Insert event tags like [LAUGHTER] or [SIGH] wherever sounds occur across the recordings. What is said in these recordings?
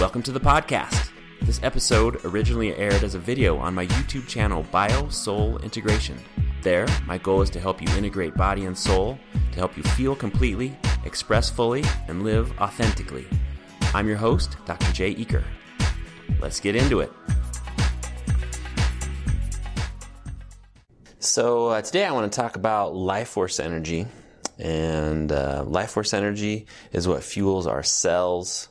Welcome to the podcast. This episode originally aired as a video on my YouTube channel, Bio Soul Integration. There, my goal is to help you integrate body and soul, to help you feel completely, express fully, and live authentically. I'm your host, Dr. Jay Eaker. Let's get into it. So, uh, today I want to talk about life force energy. And uh, life force energy is what fuels our cells,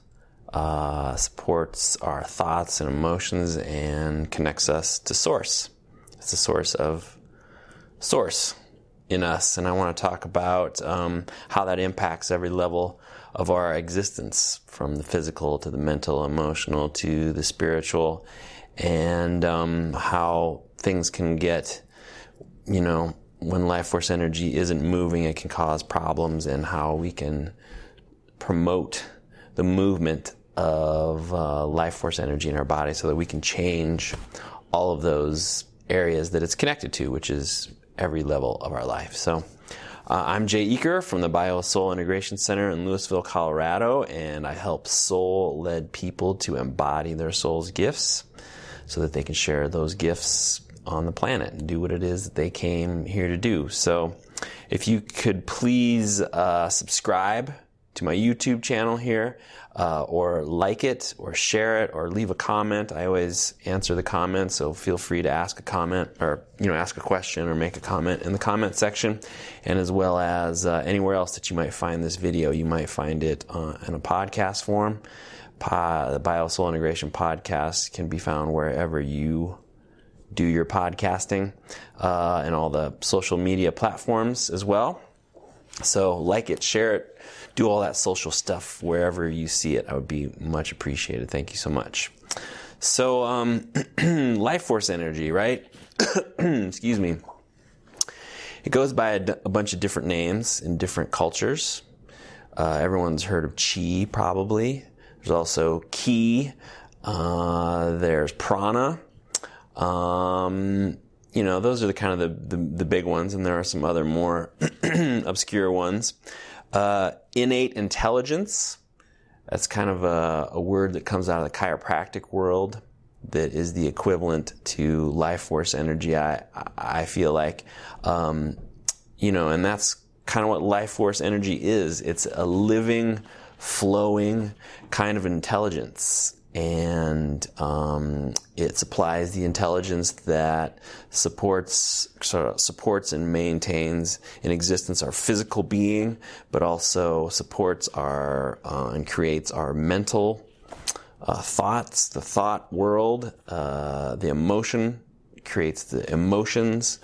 uh, supports our thoughts and emotions, and connects us to Source. It's the source of Source in us. And I want to talk about um, how that impacts every level of our existence from the physical to the mental, emotional to the spiritual, and um, how things can get, you know, when life force energy isn't moving, it can cause problems, and how we can promote the movement of uh, life force energy in our body so that we can change all of those areas that it's connected to, which is every level of our life. So, uh, I'm Jay Eaker from the Bio Soul Integration Center in Louisville, Colorado, and I help soul led people to embody their soul's gifts so that they can share those gifts on the planet and do what it is that they came here to do. So, if you could please uh, subscribe to my YouTube channel here, uh, or like it, or share it, or leave a comment. I always answer the comments, so feel free to ask a comment, or you know, ask a question, or make a comment in the comment section, and as well as uh, anywhere else that you might find this video. You might find it uh, in a podcast form. The Bio Soul Integration podcast can be found wherever you do your podcasting uh, and all the social media platforms as well. So, like it, share it, do all that social stuff wherever you see it. I would be much appreciated. Thank you so much. So, um, [CLEARS THROAT] life force energy, right? [CLEARS THROAT] Excuse me. It goes by a, a, bunch of different names in different cultures. Uh, everyone's heard of chi, probably. There's also ki. Uh, there's prana. Um, you know, those are the kind of the, the, the, big ones, and there are some other more [CLEARS THROAT] obscure ones. Uh, innate intelligence, that's kind of a, a, word that comes out of the chiropractic world that is the equivalent to life force energy, I, I feel like. Um, you know, and that's kind of what life force energy is. It's a living, flowing kind of intelligence and um, it supplies the intelligence that supports sort of supports and maintains in existence our physical being, but also supports our uh, and creates our mental uh, thoughts, the thought world, uh, the emotion creates the emotions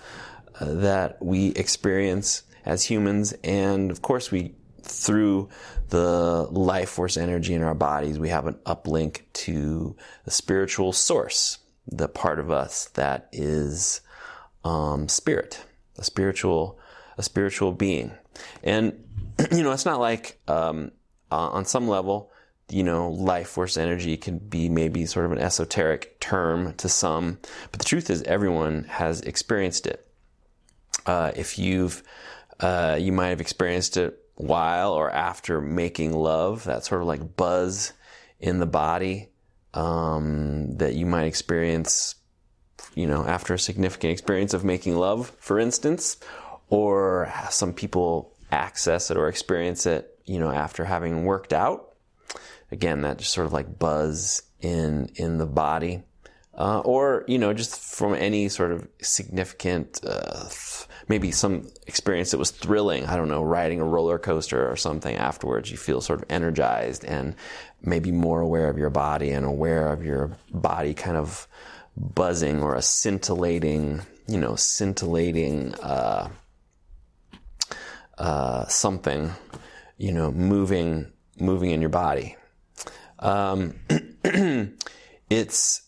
uh, that we experience as humans, and of course we through the life force energy in our bodies, we have an uplink to the spiritual source, the part of us that is um, spirit, a spiritual, a spiritual being. And [CLEARS THROAT] you know, it's not like um, uh, on some level, you know, life force energy can be maybe sort of an esoteric term to some, but the truth is, everyone has experienced it. Uh, if you've, uh, you might have experienced it while or after making love, that sort of like buzz in the body um, that you might experience, you know, after a significant experience of making love, for instance, or some people access it or experience it, you know, after having worked out. Again, that just sort of like buzz in in the body, uh, or you know, just from any sort of significant. Uh, maybe some experience that was thrilling. I don't know, riding a roller coaster or something afterwards. You feel sort of energized and maybe more aware of your body and aware of your body kind of buzzing or a scintillating, you know, scintillating, uh, uh, something, you know, moving, moving in your body. Um, [CLEARS THROAT] it's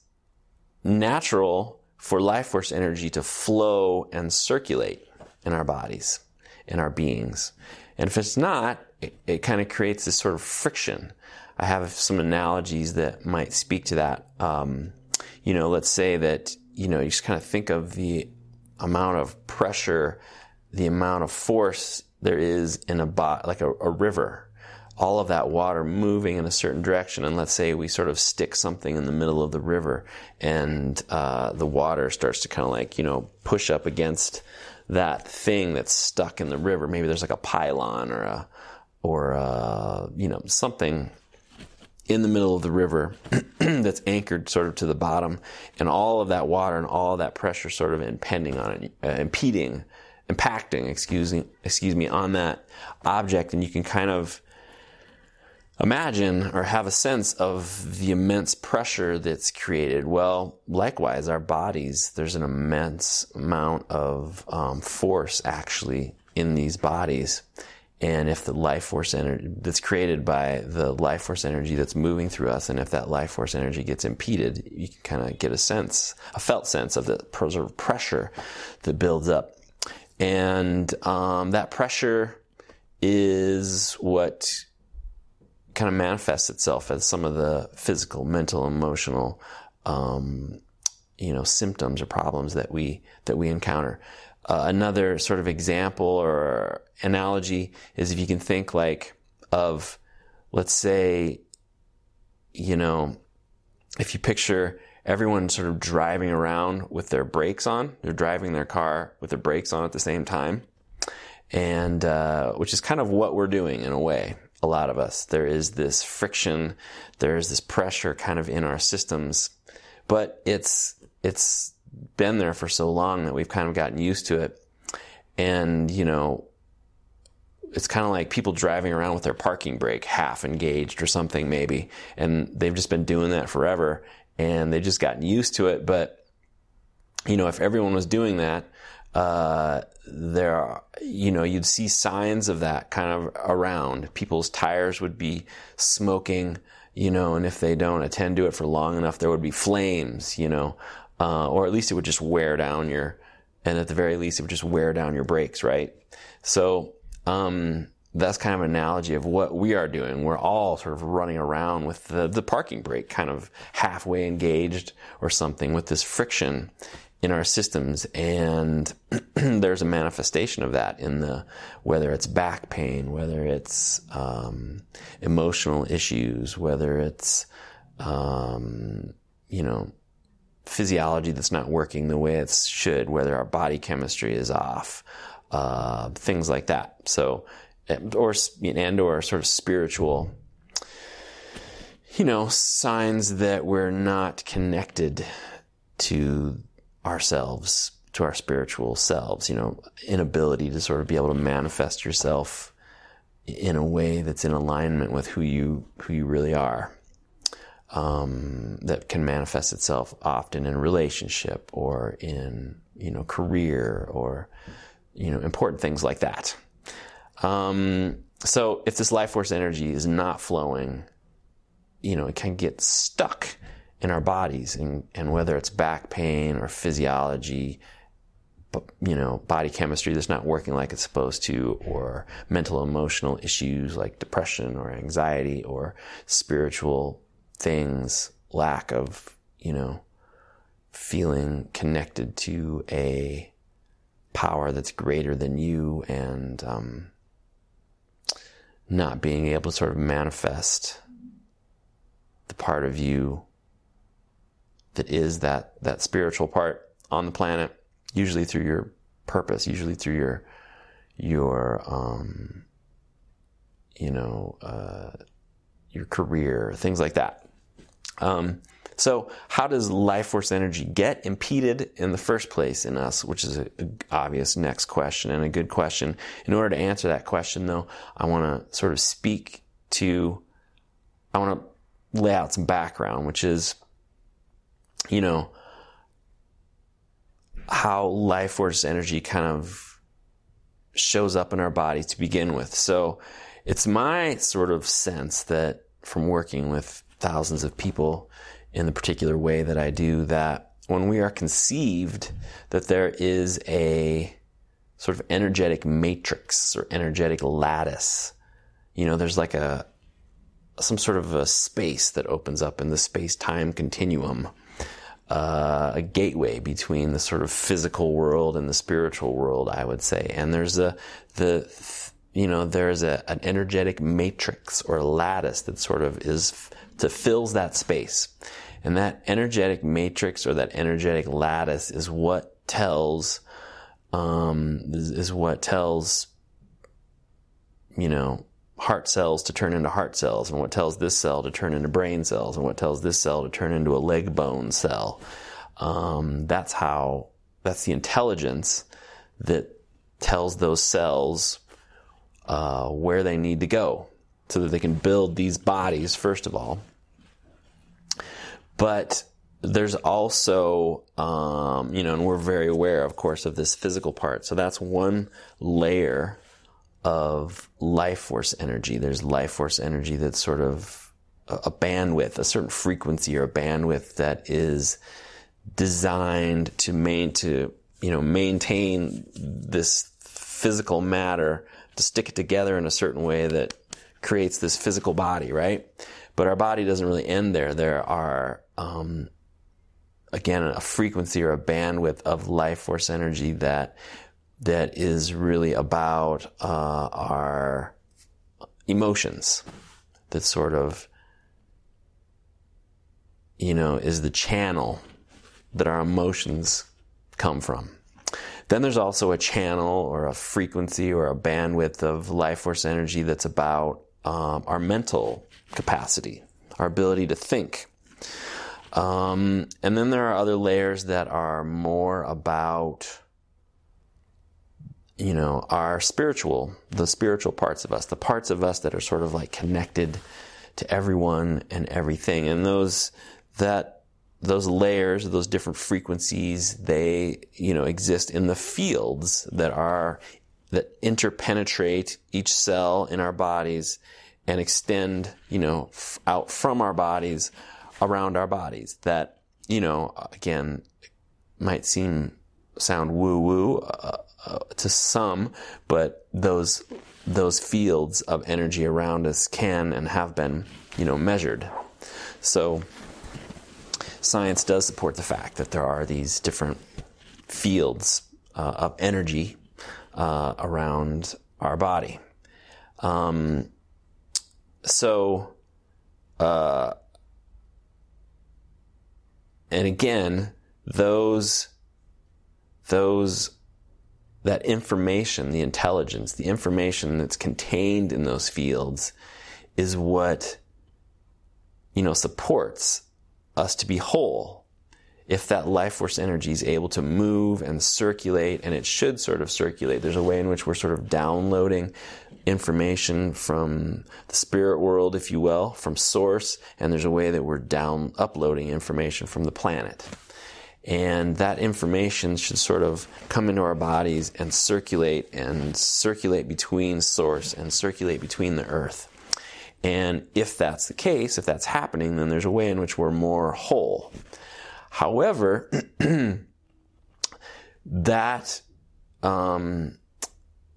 natural for life force energy to flow and circulate in our bodies, in our beings. And if it's not, it, it kind of creates this sort of friction. I have some analogies that might speak to that. Um, you know, let's say that, you know, you just kind of think of the amount of pressure, the amount of force there is in a bot, like a, a river. all of that water moving in a certain direction. And let's say we sort of stick something in the middle of the river and uh, the water starts to kind of like, you know, push up against that thing that's stuck in the river. Maybe there's like a pylon or a, or a, you know, something in the middle of the river [CLEARS THROAT] that's anchored sort of to the bottom, and all of that water and all that pressure sort of impending on it, uh, impeding, impacting, excuse me, excuse me, on that object, and you can kind of imagine or have a sense of the immense pressure that's created. Well, likewise, our bodies, there's an immense amount of um, force actually in these bodies. And if the life force energy that's created by the life force energy that's moving through us, and if that life force energy gets impeded, you can kind of get a sense, a felt sense of the pressure that builds up. And um, that pressure is what kind of manifests itself as some of the physical, mental, emotional, um, you know, symptoms or problems that we that we encounter. Uh, another sort of example or analogy is if you can think like of, let's say, you know, if you picture everyone sort of driving around with their brakes on, they're driving their car with their brakes on at the same time, and uh, which is kind of what we're doing in a way a lot of us. There is this friction, there is this pressure kind of in our systems, but it's it's been there for so long that we've kind of gotten used to it. And, you know, it's kind of like people driving around with their parking brake half engaged or something maybe, and they've just been doing that forever and they've just gotten used to it, but you know, if everyone was doing that, uh, there are, you know, you'd see signs of that kind of around. People's tires would be smoking, you know, and if they don't attend to it for long enough, there would be flames, you know, uh, or at least it would just wear down your, and at the very least, it would just wear down your brakes, right? So, um, that's kind of an analogy of what we are doing. We're all sort of running around with the, the parking brake kind of halfway engaged or something with this friction in our systems and [CLEARS THROAT] there's a manifestation of that in the whether it's back pain whether it's um, emotional issues whether it's um, you know physiology that's not working the way it should whether our body chemistry is off uh, things like that. So or and or sort of spiritual you know signs that we're not connected to ourselves, to our spiritual selves, you know, inability to sort of be able to manifest yourself in a way that's in alignment with who you who you really are. Um, that can manifest itself often in relationship or in you know career or you know important things like that. Um, so if this life force energy is not flowing, you know it can get stuck in our bodies and, and whether it's back pain or physiology, you know, body chemistry that's not working like it's supposed to, or mental emotional issues like depression or anxiety or spiritual things, lack of, you know, feeling connected to a power that's greater than you and um, not being able to sort of manifest the part of you that is that that spiritual part on the planet, usually through your purpose, usually through your your um, you know uh, your career, things like that. Um, so, how does life force energy get impeded in the first place in us? Which is an obvious next question and a good question. In order to answer that question, though, I want to sort of speak to, I want to lay out some background, which is you know, how life force energy kind of shows up in our body to begin with. So it's my sort of sense that from working with thousands of people in the particular way that I do, that when we are conceived, that there is a sort of energetic matrix or energetic lattice. You know, there's like a some sort of a space that opens up in the space time continuum uh, a gateway between the sort of physical world and the spiritual world, I would say. And there's a, the, you know, there's a, an energetic matrix or lattice that sort of is to fills that space. And that energetic matrix or that energetic lattice is what tells, um, is, is what tells, you know, heart cells to turn into heart cells and what tells this cell to turn into brain cells and what tells this cell to turn into a leg bone cell. Um, that's how, that's the intelligence that tells those cells uh, where they need to go so that they can build these bodies, first of all. But there's also, um, you know, and we're very aware, of course, of this physical part. So that's one layer of life force energy. There's life force energy that's sort of a, bandwidth, a certain frequency or a bandwidth that is designed to main to you know maintain this physical matter to stick it together in a certain way that creates this physical body, right? But our body doesn't really end there. There are, um, again, a frequency or a bandwidth of life force energy that that is really about uh, our emotions. That sort of, you know, is the channel that our emotions come from. Then there's also a channel or a frequency or a bandwidth of life force energy that's about um, our mental capacity, our ability to think. Um, and then there are other layers that are more about, you know, our spiritual, the spiritual parts of us, the parts of us that are sort of like connected to everyone and everything. And those, that those layers, those different frequencies, they, you know, exist in the fields that are, that interpenetrate each cell in our bodies and extend, you know, f- out from our bodies around our bodies. That, you know, again, might seem, sound woo woo uh, uh, to some, but those, those fields of energy around us can and have been, you know, measured. So, science does support the fact that there are these different fields uh, of energy uh, around our body. Um, so, uh, and again, those, those, that information, the intelligence, the information that's contained in those fields is what, you know, supports us to be whole if that life force energy is able to move and circulate, and it should sort of circulate. There's a way in which we're sort of downloading information from the spirit world, if you will, from source, and there's a way that we're down uploading information from the planet. And that information should sort of come into our bodies and circulate and circulate between source and circulate between the earth. And if that's the case, if that's happening, then there's a way in which we're more whole. However, [CLEARS THROAT] that um,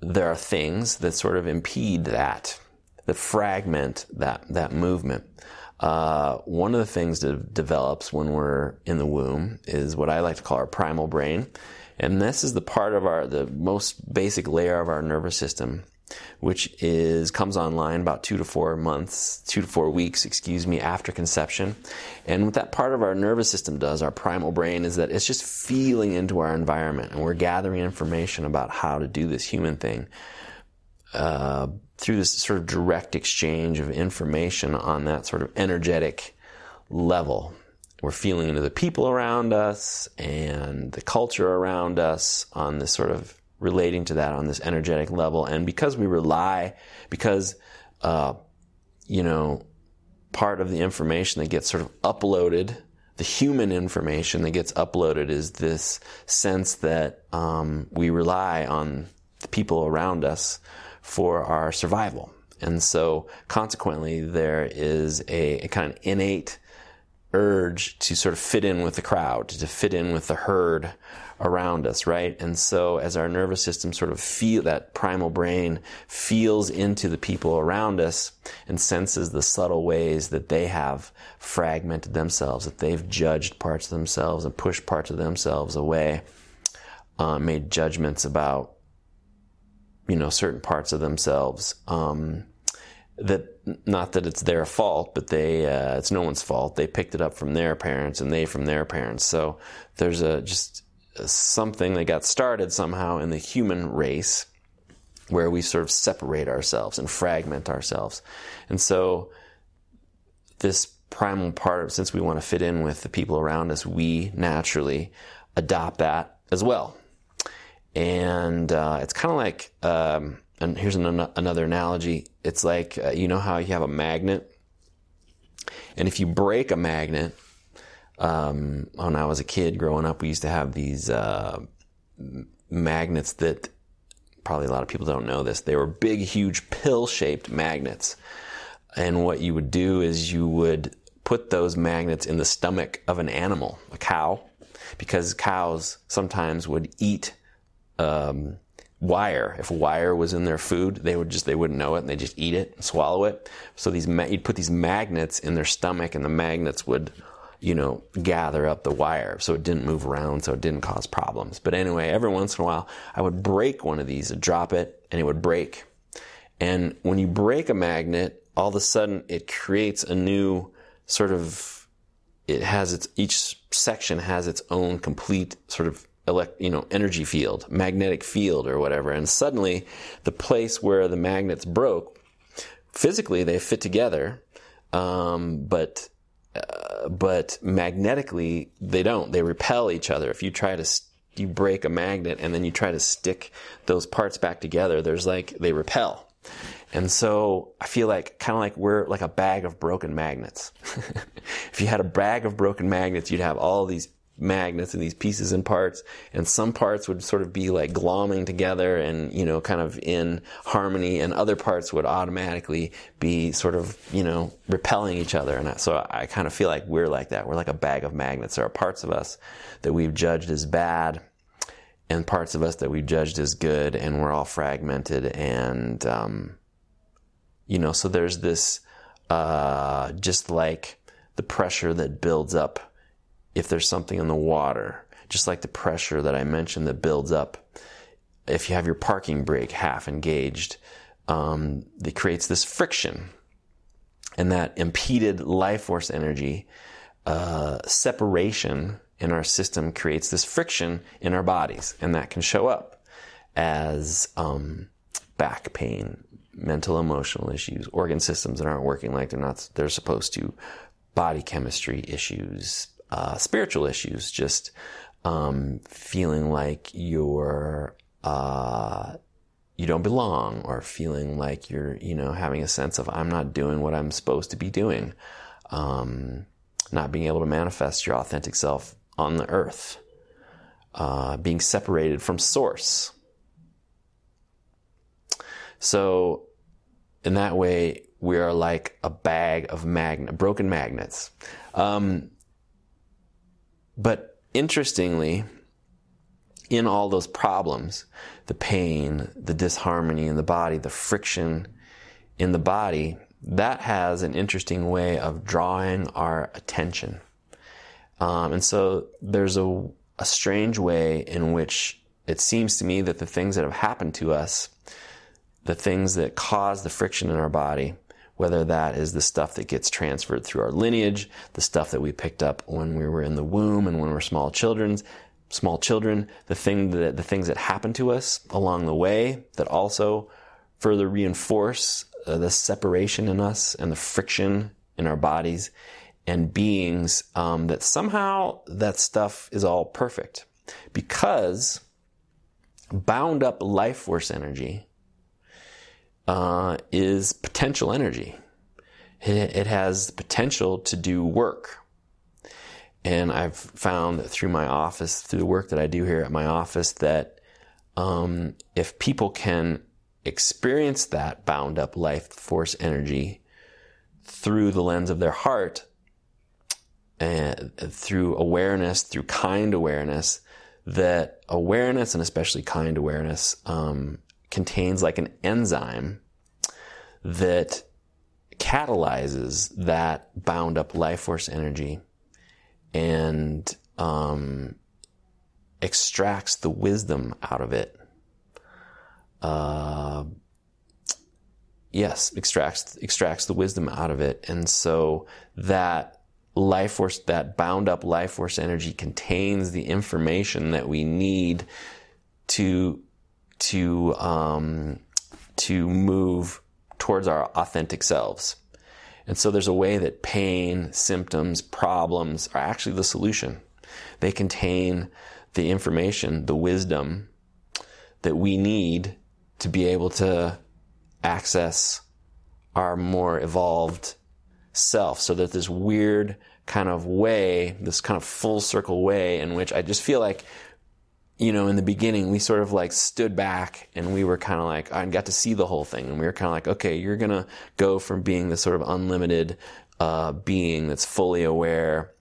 there are things that sort of impede that, that fragment that that movement. Uh, one of the things that develops when we're in the womb is what I like to call our primal brain, and this is the part of our the most basic layer of our nervous system which is comes online about two to four months, two to four weeks, excuse me, after conception. And what that part of our nervous system does, our primal brain, is that it's just feeling into our environment, and we're gathering information about how to do this human thing. Uh, through this sort of direct exchange of information on that sort of energetic level. We're feeling into the people around us and the culture around us on this sort of relating to that on this energetic level. And because we rely, because, uh, you know, part of the information that gets sort of uploaded, the human information that gets uploaded is this sense that um, we rely on the people around us for our survival. And so consequently, there is a, a kind of innate urge to sort of fit in with the crowd, to fit in with the herd around us, right? And so as our nervous system sort of feel that primal brain feels into the people around us and senses the subtle ways that they have fragmented themselves, that they've judged parts of themselves and pushed parts of themselves away, uh, made judgments about you know, certain parts of themselves. Um, that not that it's their fault, but they uh, it's no one's fault. They picked it up from their parents, and they from their parents. So there's a just something that got started somehow in the human race where we sort of separate ourselves and fragment ourselves, and so this primal part, of since we want to fit in with the people around us, we naturally adopt that as well. And uh, it's kind of like, um, and here's an, another analogy. It's like uh, you know how you have a magnet, and if you break a magnet, um, when I was a kid growing up, we used to have these uh, magnets that probably a lot of people don't know this. They were big, huge pill-shaped magnets, and what you would do is you would put those magnets in the stomach of an animal, a cow, because cows sometimes would eat um, wire. If wire was in their food, they would just they wouldn't know it and they just eat it and swallow it. So these you'd put these magnets in their stomach, and the magnets would you know, gather up the wire so it didn't move around, so it didn't cause problems. But anyway, every once in a while, I would break one of these, I'd drop it, and it would break. And when you break a magnet, all of a sudden it creates a new sort of, it has its, each section has its own complete sort of elect, you know, energy field, magnetic field or whatever. And suddenly the place where the magnets broke, physically they fit together, um, but uh, but magnetically they don't. They repel each other. If you try to st- you break a magnet and then you try to stick those parts back together, there's like they repel. And so I feel like kind of like we're like a bag of broken magnets. [LAUGHS] if you had a bag of broken magnets, you'd have all these magnets and these pieces and parts and some parts would sort of be like glomming together and you know kind of in harmony and other parts would automatically be sort of you know repelling each other. And so I kind of feel like we're like that. We're like a bag of magnets. There are parts of us that we've judged as bad and parts of us that we've judged as good and we're all fragmented and um, you know so there's this uh, just like the pressure that builds up if there's something in the water, just like the pressure that I mentioned that builds up. If you have your parking brake half engaged, um, it creates this friction. And that impeded life force energy uh, separation in our system creates this friction in our bodies. And that can show up as um, back pain, mental emotional issues, organ systems that aren't working like they're not they're supposed to, body chemistry issues, uh, spiritual issues, just um, feeling like you're uh, you don't belong, or feeling like you're you know having a sense of I'm not doing what I'm supposed to be doing, um, not being able to manifest your authentic self on the earth, uh, being separated from source. So, in that way, we are like a bag of magnet, broken magnets. Um, but interestingly, in all those problems, the pain, the disharmony in the body, the friction in the body, that has an interesting way of drawing our attention. Um, and so there's a, a strange way in which it seems to me that the things that have happened to us, the things that cause the friction in our body, whether that is the stuff that gets transferred through our lineage, the stuff that we picked up when we were in the womb and when we are small children, small children, the thing that the things that happen to us along the way that also further reinforce uh, the separation in us and the friction in our bodies and beings um, that somehow that stuff is all perfect. Because bound up life force energy uh, is potential energy. It, has potential to do work. And I've found through my office, through the work that I do here at my office, that um, if people can experience that bound up life force energy through the lens of their heart, and through awareness, through kind awareness, that awareness and especially kind awareness um, contains like an enzyme that catalyzes that bound up life force energy and um, extracts the wisdom out of it. uh, yes, extracts extracts the wisdom out of it, and so that life force, that bound up life force energy, contains the information that we need to to um, to move towards our authentic selves. And so there's a way that pain, symptoms, problems are actually the solution. They contain the information, the wisdom that we need to be able to access our more evolved self. So that this weird kind of way, this kind of full circle way in which I just feel like, you know, in the beginning, we sort of like stood back and we were kind of like, I got to see the whole thing. And we were kind of like, okay, you're going to go from being this sort of unlimited uh, being that's fully aware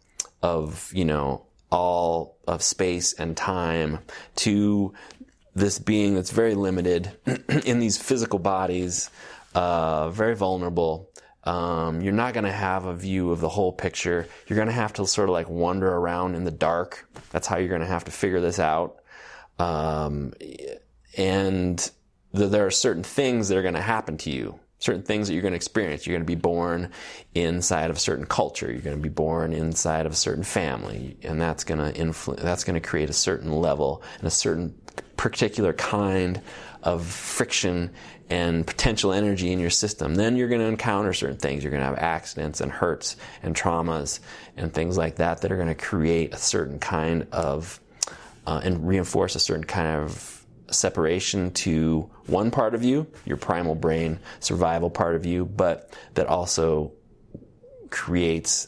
of, you know, all of space and time to this being that's very limited [CLEARS THROAT] in these physical bodies, uh, very vulnerable. Um, you're not going to have a view of the whole picture. You're going to have to sort of like wander around in the dark. That's how you're going to have to figure this out. Um, and th- there are certain things that are going to happen to you certain things that you're going to experience. You're going to be born inside of a certain culture. You're going to be born inside of a certain family, and that's going to influence. That's going to create a certain level and a certain particular kind of friction and potential energy in your system. Then you're going to encounter certain things. You're going to have accidents and hurts and traumas and things like that that are going to create a certain kind of uh, and reinforce a certain kind of separation to one part of you, your primal brain survival part of you, but that also creates,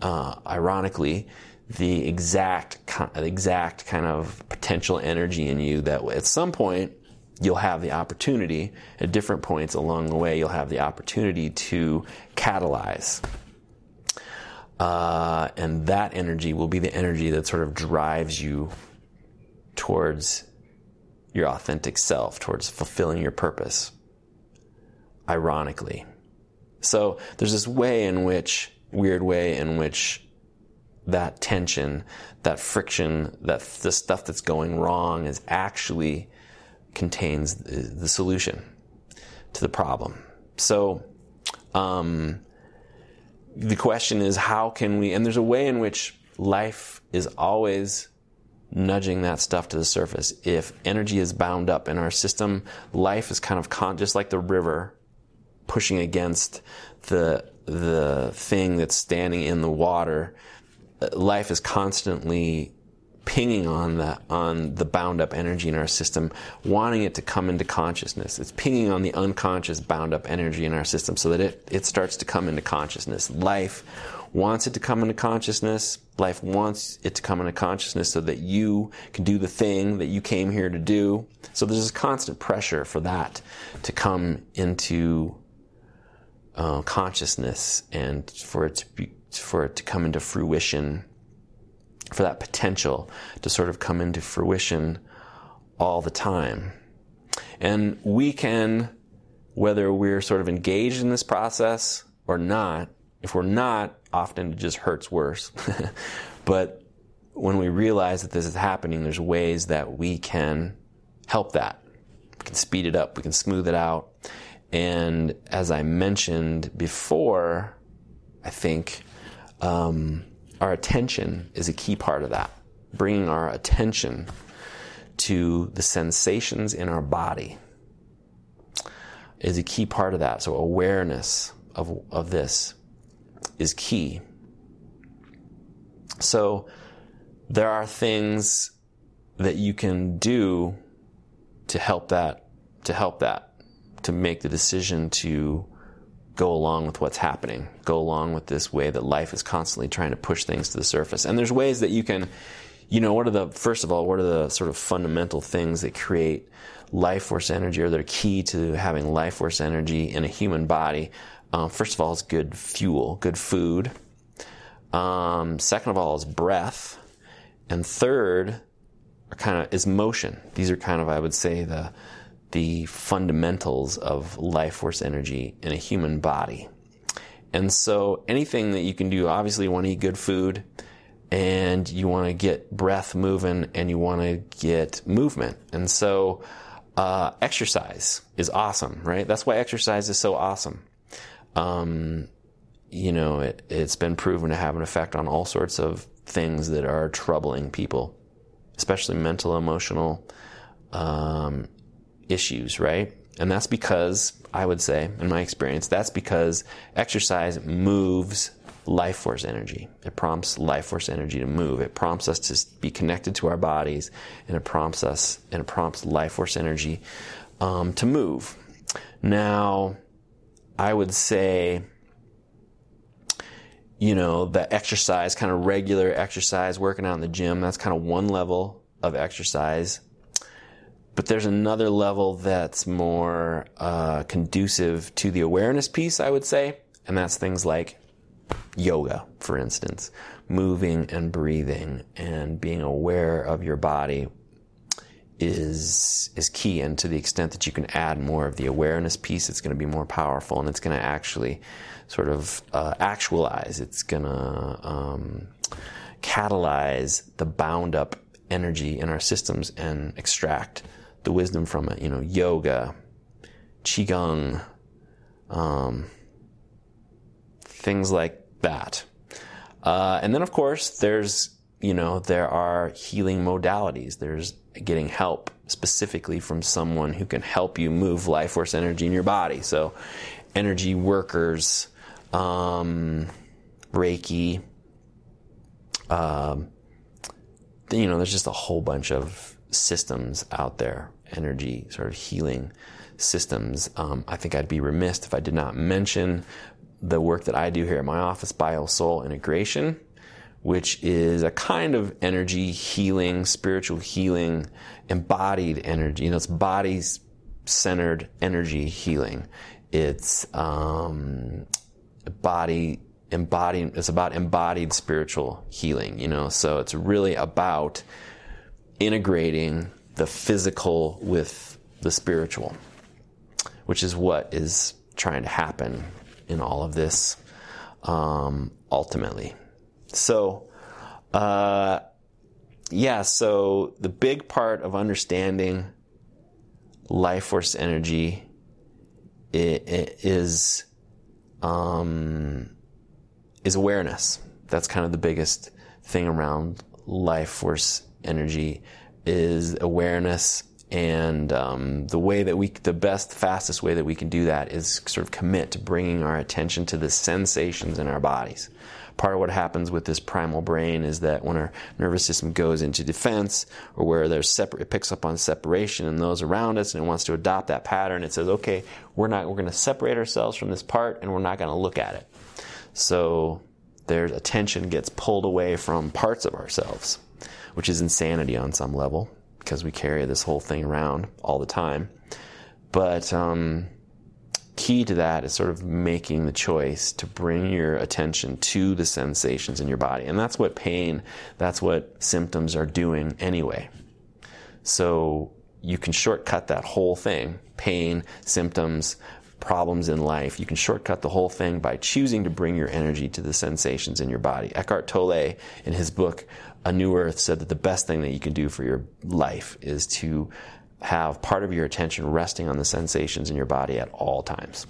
uh, ironically, the exact exact kind of potential energy in you that at some point you'll have the opportunity at different points along the way you'll have the opportunity to catalyze uh, and that energy will be the energy that sort of drives you towards your authentic self, towards fulfilling your purpose. Ironically. So there's this way in which, weird way in which that tension, that friction, that the stuff that's going wrong is actually contains the, solution to the problem. So, um, the question is how can we, and there's a way in which life is always nudging that stuff to the surface. If energy is bound up in our system, life is kind of con- just like the river pushing against the the thing that's standing in the water. Uh, life is constantly pinging on the on the bound up energy in our system, wanting it to come into consciousness. It's pinging on the unconscious bound up energy in our system so that it, it starts to come into consciousness. Life wants it to come into consciousness. Life wants it to come into consciousness so that you can do the thing that you came here to do. So there's this constant pressure for that to come into uh, consciousness and for it to be, for it to come into fruition, for that potential to sort of come into fruition all the time. And we can, whether we're sort of engaged in this process or not, if we're not, often it just hurts worse. [LAUGHS] but when we realize that this is happening, there's ways that we can help that. We can speed it up, we can smooth it out. And as I mentioned before, I think um, our attention is a key part of that. Bringing our attention to the sensations in our body is a key part of that. So awareness of, of this is key. So there are things that you can do to help that, to help that, to make the decision to go along with what's happening, go along with this way that life is constantly trying to push things to the surface. And there's ways that you can, you know, what are the, first of all, what are the sort of fundamental things that create life force energy or that are key to having life force energy in a human body? Um, first of all, is good fuel, good food. Um, second of all, is breath, and third, kind of is motion. These are kind of, I would say, the the fundamentals of life force energy in a human body. And so, anything that you can do, obviously, you want to eat good food, and you want to get breath moving, and you want to get movement. And so, Uh, exercise is awesome, right? That's why exercise is so awesome. Um, you know, it, it's been proven to have an effect on all sorts of things that are troubling people, especially mental, emotional um, issues, right? And that's because, I would say, in my experience, that's because exercise moves life force energy. It prompts life force energy to move. It prompts us to be connected to our bodies, and it prompts us and it prompts life force energy um, to move. Now, I would say, you know, the exercise, kind of regular exercise, working out in the gym, that's kind of one level of exercise. But there's another level that's more uh, conducive to the awareness piece, I would say, and that's things like yoga, for instance, moving and breathing and being aware of your body is is key. And to the extent that you can add more of the awareness piece, it's going to be more powerful, and it's going to actually sort of uh, actualize. It's going to um, catalyze the bound up energy in our systems and extract the wisdom from it. You know, yoga, qigong. Um, things like that. Uh, and then, of course, there's, you know, there are healing modalities. There's getting help specifically from someone who can help you move life force energy in your body. So, energy workers, um, Reiki, um, you know, there's just a whole bunch of systems out there, energy sort of healing systems. Um, I think I'd be remiss if I did not mention the work that I do here at my office, Bio-Soul Integration, which is a kind of energy healing, spiritual healing, embodied energy. You know, it's body centered energy healing. It's um, body embodied. It's about embodied spiritual healing. You know, so it's really about integrating the physical with the spiritual, which is what is trying to happen in all of this um, ultimately. So, uh, yeah, so the big part of understanding life force energy is um, is awareness. That's kind of the biggest thing around life force energy is awareness and um, the way that we, the best, fastest way that we can do that is sort of commit to bringing our attention to the sensations in our bodies. Part of what happens with this primal brain is that when our nervous system goes into defense or where there's separate, it picks up on separation and those around us and it wants to adopt that pattern. It says, okay, we're not, we're going to separate ourselves from this part and we're not going to look at it. So there's attention gets pulled away from parts of ourselves, which is insanity on some level because we carry this whole thing around all the time. But um, key to that is sort of making the choice to bring your attention to the sensations in your body. And that's what pain, that's what symptoms are doing anyway. So you can shortcut that whole thing pain, symptoms, problems in life. You can shortcut the whole thing by choosing to bring your energy to the sensations in your body. Eckhart Tolle, in his book A New Earth, said that the best thing that you can do for your life is to have part of your attention resting on the sensations in your body at all times.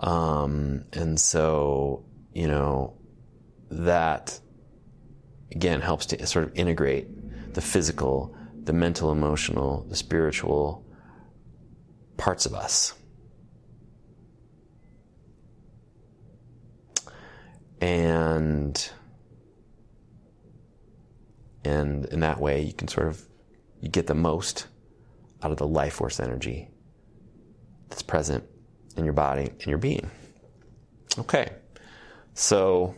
Um, and so, you know, that again helps to sort of integrate the physical, the mental, emotional, the spiritual, parts of us. And and in that way you can sort of you get the most out of the life force energy that's present in your body and your being. Okay. So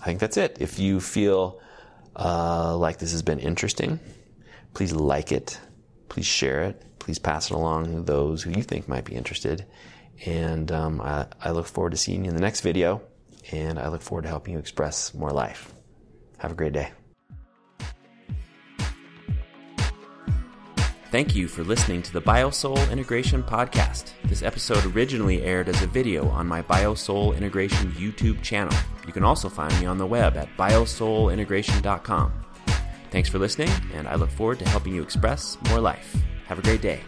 I think that's it. If you feel uh, like this has been interesting, please like it, please share it, please pass it along to those who you think might be interested. And um, I, I look forward to seeing you in the next video, and I look forward to helping you express more life. Have a great day. Thank you for listening to the Bio-Soul Integration Podcast. This episode originally aired as a video on my Bio-Soul Integration YouTube channel. You can also find me on the web at biosoulintegration.com. Thanks for listening, and I look forward to helping you express more life. Have a great day.